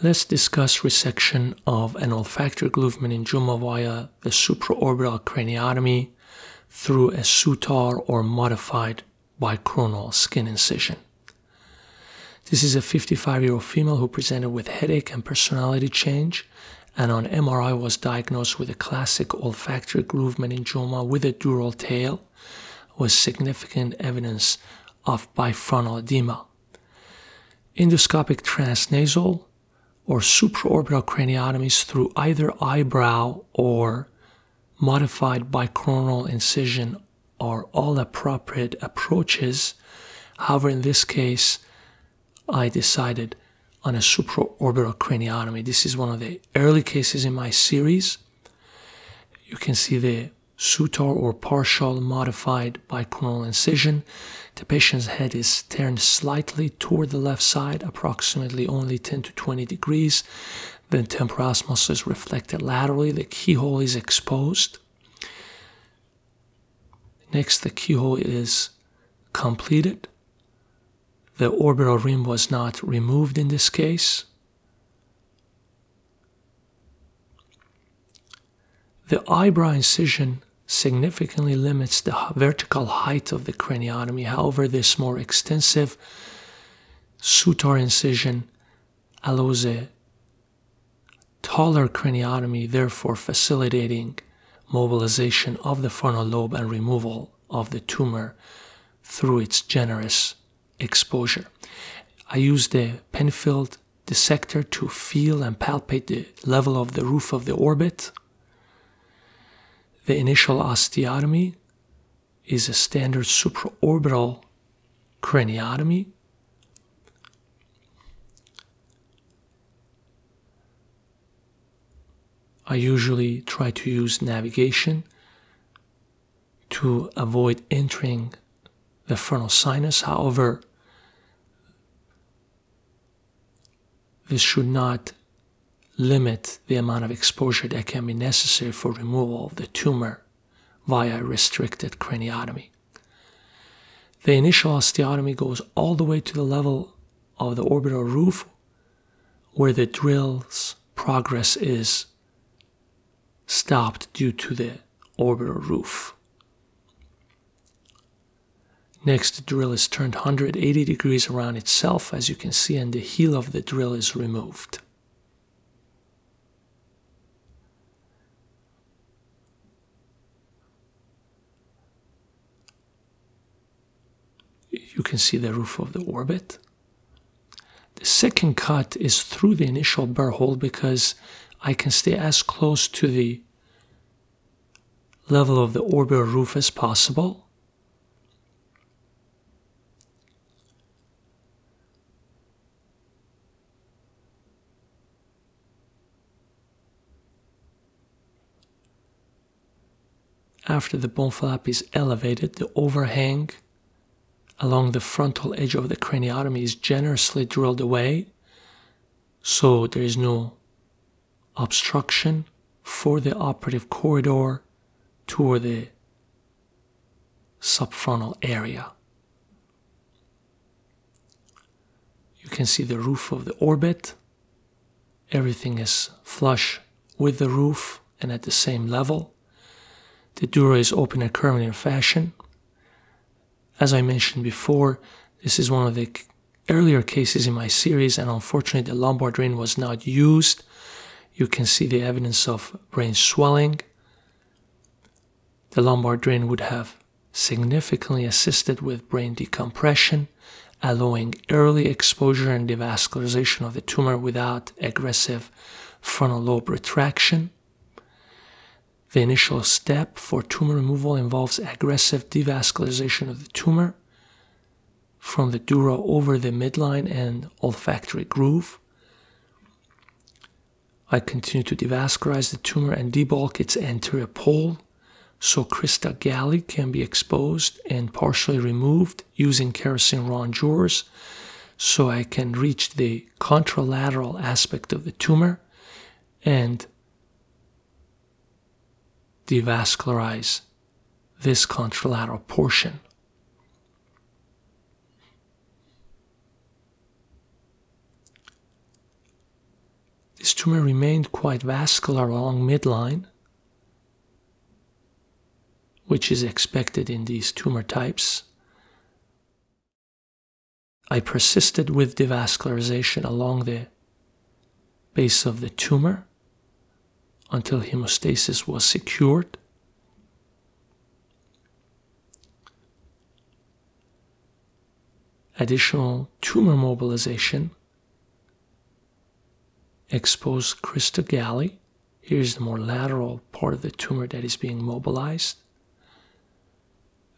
Let's discuss resection of an olfactory groove meningioma via the supraorbital craniotomy through a Souttar or modified bicoronal skin incision. This is a 55 year old female who presented with headache and personality change and on MRI was diagnosed with a classic olfactory groove meningioma with a dural tail with significant evidence of bifrontal edema. Endoscopic transnasal or supraorbital craniotomies through either eyebrow or modified bicoronal incision are all appropriate approaches. However, in this case, I decided on a supraorbital craniotomy. This is one of the early cases in my series. You can see the Souttar or partial modified by bicoronal incision. The patient's head is turned slightly toward the left side, approximately only 10 to 20 degrees. The temporalis is reflected laterally. The keyhole is exposed. Next, the keyhole is completed. The orbital rim was not removed in this case. The eyebrow incision significantly limits the vertical height of the craniotomy. However, this more extensive Souttar incision allows a taller craniotomy, therefore facilitating mobilization of the frontal lobe and removal of the tumor through its generous exposure. I use the Penfield dissector to feel and palpate the level of the roof of the orbit. The initial osteotomy is a standard supraorbital craniotomy. I usually try to use navigation to avoid entering the frontal sinus. However, this should not limit the amount of exposure that can be necessary for removal of the tumor via restricted craniotomy. The initial osteotomy goes all the way to the level of the orbital roof where the drill's progress is stopped due to the orbital roof. Next, the drill is turned 180 degrees around itself, as you can see, and the heel of the drill is removed. You can see the roof of the orbit. The second cut is through the initial burr hole because I can stay as close to the level of the orbital roof as possible. After the bone flap is elevated, the overhang along the frontal edge of the craniotomy is generously drilled away so there is no obstruction for the operative corridor toward the subfrontal area. You can see the roof of the orbit. Everything is flush with the roof and at the same level. The dura is open in a curvilinear fashion. As I mentioned before, this is one of the earlier cases in my series, and unfortunately, the lumbar drain was not used. You can see the evidence of brain swelling. The lumbar drain would have significantly assisted with brain decompression, allowing early exposure and devascularization of the tumor without aggressive frontal lobe retraction. The initial step for tumor removal involves aggressive devascularization of the tumor from the dura over the midline and olfactory groove. I continue to devascularize the tumor and debulk its anterior pole so crista galli can be exposed and partially removed using Kerrison rongeurs so I can reach the contralateral aspect of the tumor and devascularize this contralateral portion. This tumor remained quite vascular along midline, which is expected in these tumor types. I persisted with devascularization along the base of the tumor until hemostasis was secured. Additional tumor mobilization exposed crista galli. Here's the more lateral part of the tumor that is being mobilized.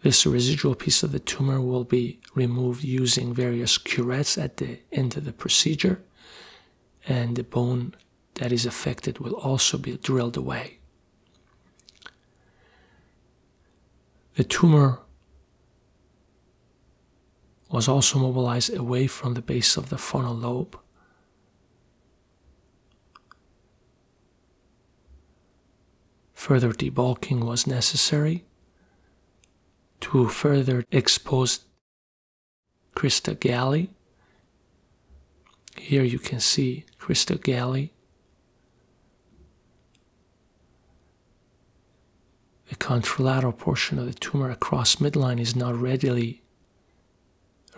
This residual piece of the tumor will be removed using various curettes at the end of the procedure, and the bone that is affected will also be drilled away. The tumor was also mobilized away from the base of the frontal lobe. Further debulking was necessary to further expose Crista Galli. Here you can see Crista Galli. Contralateral portion of the tumor across midline is not readily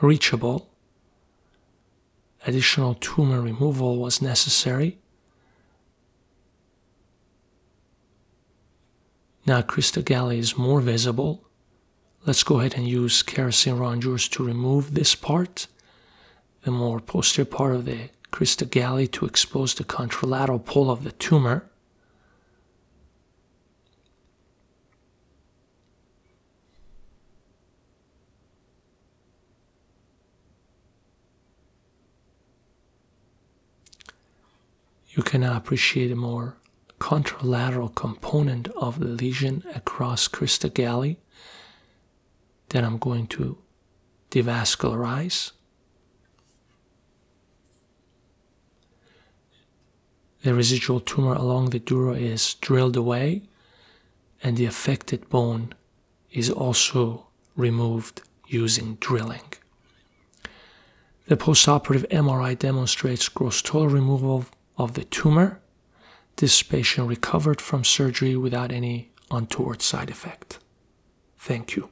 reachable. Additional tumor removal was necessary. Now Crista Galli is more visible Let's go ahead and use Kerrison rongeurs to remove this part, the more posterior part of the crista galli to expose the contralateral pole of the tumor. You can appreciate a more contralateral component of the lesion across crista galli then I'm going to devascularize. The residual tumor along the dura is drilled away and the affected bone is also removed using drilling. The postoperative MRI demonstrates gross total removal of the tumor. This patient recovered from surgery without any untoward side effect. Thank you.